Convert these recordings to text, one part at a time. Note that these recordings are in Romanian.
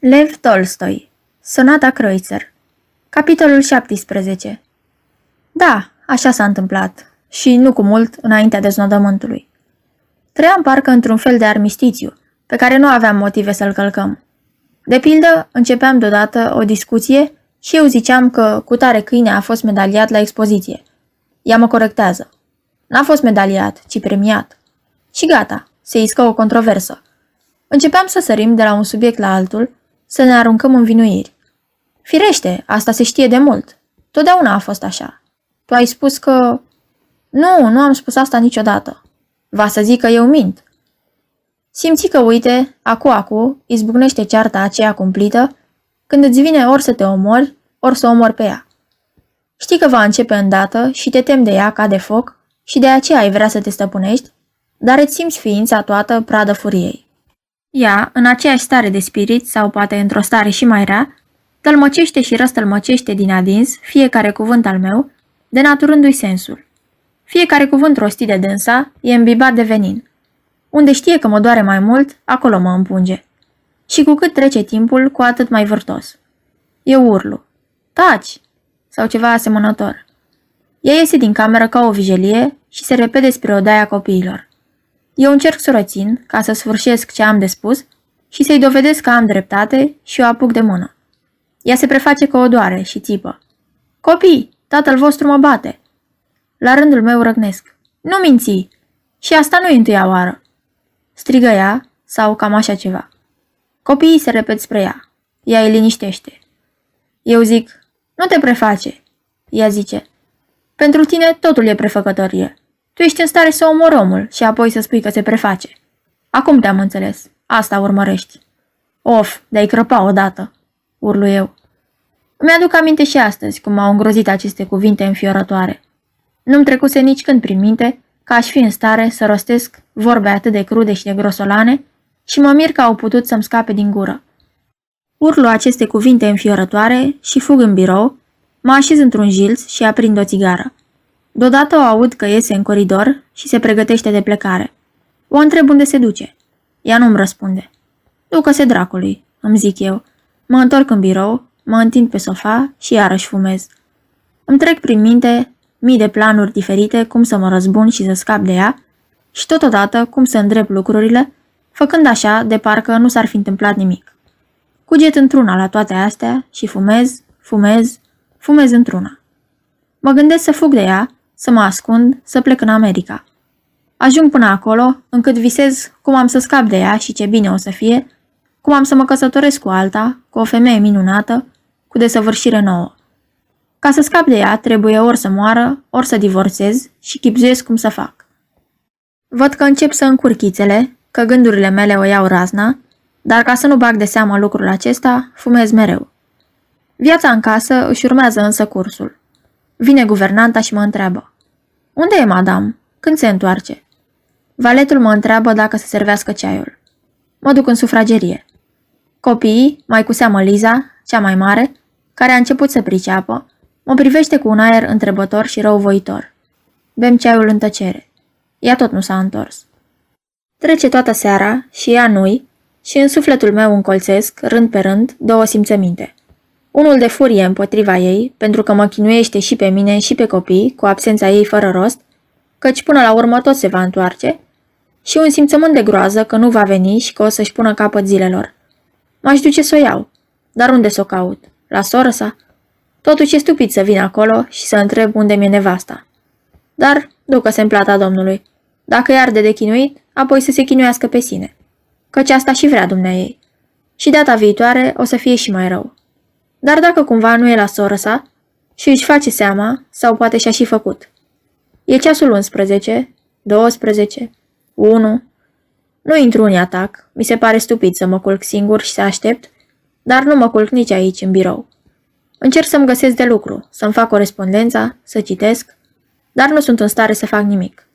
Lev Tolstoi Sonata Kreutzer Capitolul 17 Da, așa s-a întâmplat. Și nu cu mult înaintea deznodământului. Trăiam parcă într-un fel de armistițiu, pe care nu aveam motive să-l călcăm. De pildă, începeam deodată o discuție și eu ziceam că cu tare câine a fost medaliat la expoziție. Ea mă corectează. N-a fost medaliat, ci premiat. Și gata, se iscă o controversă. Începeam să sărim de la un subiect la altul, să ne aruncăm în vinuiri. Firește, asta se știe de mult. Totdeauna a fost așa. Tu ai spus că... Nu, nu am spus asta niciodată. Va să zic că eu mint. Simți că, uite, acu-acu, izbucnește cearta aceea cumplită, când îți vine ori să te omori, ori să omori pe ea. Știi că va începe îndată și te tem de ea ca de foc și de aceea ai vrea să te stăpânești, dar îți simți ființa toată pradă furiei. Ea, în aceeași stare de spirit sau poate într-o stare și mai rea, tălmăcește și răstălmăcește din adins fiecare cuvânt al meu, denaturându-i sensul. Fiecare cuvânt rostit de dânsa e îmbibat de venin. Unde știe că mă doare mai mult, acolo mă împunge. Și cu cât trece timpul, cu atât mai vârtos. Eu urlu. Taci! Sau ceva asemănător. Ea iese din cameră ca o vijelie și se repede spre odaia copiilor. Eu încerc să o rețin, ca să sfârșesc ce am de spus și să-i dovedesc că am dreptate și o apuc de mână. Ea se preface că o doare și țipă. Copii, tatăl vostru mă bate. La rândul meu răgnesc. Nu minți! Și asta nu e întâia oară. Strigă ea, sau cam așa ceva. Copiii se repet spre ea. Ea îi liniștește. Eu zic, nu te preface. Ea zice, pentru tine totul e prefăcătorie. Tu ești în stare să omori omul și apoi să spui că se preface. Acum te-am înțeles. Asta urmărești. Of, de-ai crăpa odată, urlu eu. Mi-aduc aminte și astăzi cum m-au îngrozit aceste cuvinte înfiorătoare. Nu-mi trecuse nici când prin minte că aș fi în stare să rostesc vorbe atât de crude și de grosolane și mă mir că au putut să-mi scape din gură. Urlu aceste cuvinte înfiorătoare și fug în birou, mă așez într-un jilț și aprind o țigară. Deodată o aud că iese în coridor și se pregătește de plecare. O întreb unde se duce. Ea nu-mi răspunde. Ducă-se dracului, îmi zic eu. Mă întorc în birou, mă întind pe sofa și iarăși fumez. Îmi trec prin minte mii de planuri diferite cum să mă răzbun și să scap de ea și totodată cum să îndrept lucrurile, făcând așa de parcă nu s-ar fi întâmplat nimic. Cuget într-una la toate astea și fumez, fumez, fumez într-una. Mă gândesc să fug de ea, să mă ascund, să plec în America. Ajung până acolo, încât visez cum am să scap de ea și ce bine o să fie, cum am să mă căsătoresc cu alta, cu o femeie minunată, cu desăvârșire nouă. Ca să scap de ea, trebuie ori să moară, ori să divorțez și chipzuiesc cum să fac. Văd că încep să încurchițele, că gândurile mele o iau razna, dar ca să nu bag de seamă lucrul acesta, fumez mereu. Viața în casă își urmează însă cursul. Vine guvernanta și mă întreabă. Unde e madame? Când se întoarce? Valetul mă întreabă dacă să servească ceaiul. Mă duc în sufragerie. Copiii, mai cu seamă Liza, cea mai mare, care a început să priceapă, mă privește cu un aer întrebător și răuvoitor. Bem ceaiul în tăcere. Ea tot nu s-a întors. Trece toată seara și ea nu și în sufletul meu încolțesc, rând pe rând, două simțăminte. Unul de furie împotriva ei, pentru că mă chinuiește și pe mine și pe copii, cu absența ei fără rost, căci până la urmă tot se va întoarce, și un simțământ de groază că nu va veni și că o să-și pună capăt zilelor. M-aș duce să o iau, dar unde să o caut? La soră sa? Totuși e stupid să vin acolo și să întreb unde mi-e nevasta. Dar ducă-se în plata Domnului. Dacă i arde de chinuit, apoi să se chinuiască pe sine. Căci asta și vrea dumnea ei. Și data viitoare o să fie și mai rău. Dar dacă cumva nu e la soră sa și își face seama, sau poate și-a și făcut. E ceasul 11, 12, 1. Nu intru în atac, mi se pare stupid să mă culc singur și să aștept, dar nu mă culc nici aici, în birou. Încerc să-mi găsesc de lucru, să-mi fac corespondența, să citesc, dar nu sunt în stare să fac nimic.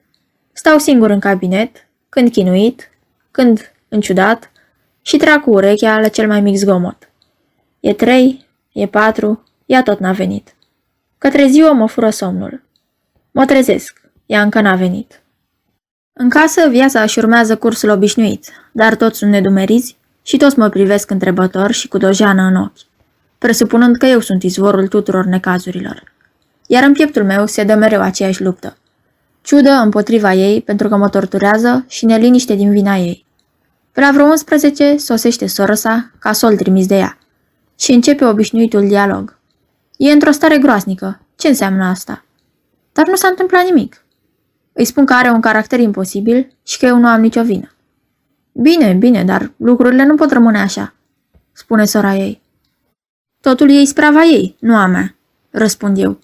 Stau singur în cabinet, când chinuit, când înciudat și trag cu urechea la cel mai mic zgomot. E trei, e patru, ea tot n-a venit. Către ziua mă fură somnul. Mă trezesc, ea încă n-a venit. În casă, viața își urmează cursul obișnuit, dar toți sunt nedumeriți și toți mă privesc întrebător și cu dojeană în ochi, presupunând că eu sunt izvorul tuturor necazurilor. Iar în pieptul meu se dă mereu aceeași luptă. Ciudă împotriva ei pentru că mă torturează și neliniște din vina ei. Pe la vreo 11 sosește soră sa ca sol trimis de ea și începe obișnuitul dialog. E într-o stare groasnică. Ce înseamnă asta? Dar nu s-a întâmplat nimic. Îi spun că are un caracter imposibil și că eu nu am nicio vină. Bine, bine, dar lucrurile nu pot rămâne așa, spune sora ei. Totul e isprava ei, nu a mea, răspund eu.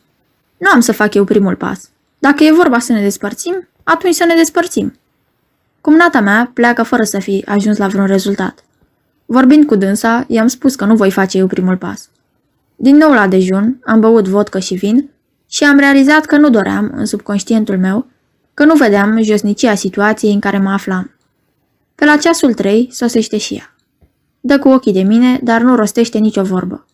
Nu am să fac eu primul pas. Dacă e vorba să ne despărțim, atunci să ne despărțim. Cumnata mea pleacă fără să fi ajuns la vreun rezultat. Vorbind cu dânsa, i-am spus că nu voi face eu primul pas. Din nou la dejun, am băut vodcă și vin și am realizat că nu doream, în subconștientul meu, că nu vedeam josnicia situației în care mă aflam. Pe la ceasul trei sosește și ea. Dă cu ochii de mine, dar nu rostește nicio vorbă.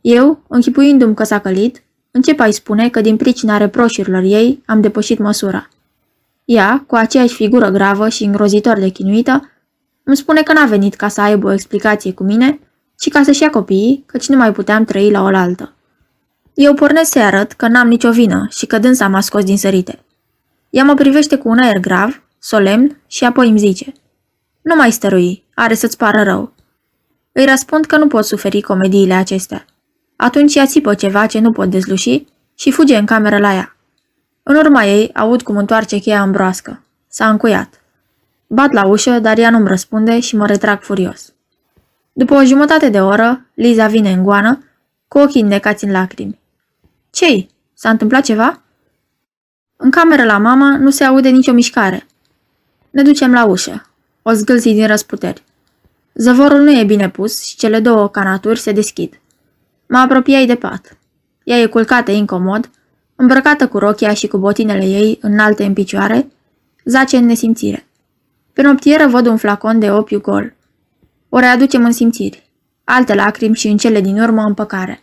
Eu, închipuindu-mi că s-a călit, încep a-i spune că din pricina reproșurilor ei am depășit măsura. Ea, cu aceeași figură gravă și îngrozitor de chinuită, îmi spune că n-a venit ca să aibă o explicație cu mine, ci ca să-și ia copiii, căci nu mai puteam trăi la oaltă. Eu pornesc să-i arăt că n-am nicio vină și că dânsa m-a scos din sărite. Ea mă privește cu un aer grav, solemn și apoi îmi zice Nu mai stărui, are să-ți pară rău. Îi răspund că nu pot suferi comediile acestea. Atunci ea țipă ceva ce nu pot dezluși și fuge în cameră la ea. În urma ei aud cum întoarce cheia în broască. S-a încuiat. Bat la ușă, dar ea nu-mi răspunde și mă retrag furios. După o jumătate de oră, Liza vine în goană, cu ochii înnecați în lacrimi. Cei? S-a întâmplat ceva? În cameră la mama nu se aude nicio mișcare. Ne ducem la ușă. O zgâlzi din răsputeri. Zăvorul nu e bine pus și cele două canaturi se deschid. Mă apropiai de pat. Ea e culcată incomod, îmbrăcată cu rochia și cu botinele ei înalte în picioare, zace în nesimțire. Pe noptieră văd un flacon de opiu gol. O readucem în simțiri. Alte lacrimi și în cele din urmă împăcare.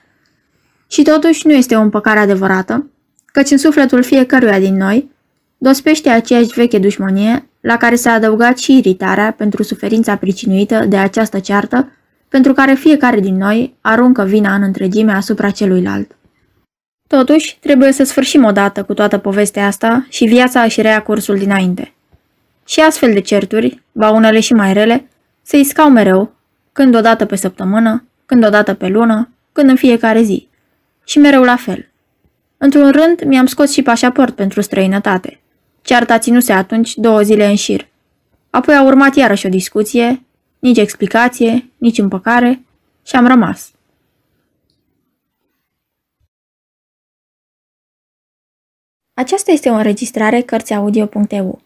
Și totuși nu este o împăcare adevărată, căci în sufletul fiecăruia din noi dospește aceeași veche dușmănie la care s-a adăugat și iritarea pentru suferința pricinuită de această ceartă, pentru care fiecare din noi aruncă vina în întregime asupra celuilalt. Totuși, trebuie să sfârșim odată cu toată povestea asta și viața își rea cursul dinainte. Și astfel de certuri, ba unele și mai rele, se iscau mereu, când odată pe săptămână, când odată pe lună, când în fiecare zi. Și mereu la fel. Într-un rând, mi-am scos și pașaport pentru străinătate. Cearta ținuse atunci două zile în șir. Apoi a urmat iarăși o discuție, nici explicație, nici împăcare și am rămas. Aceasta este o înregistrare Cărțiaudio.eu.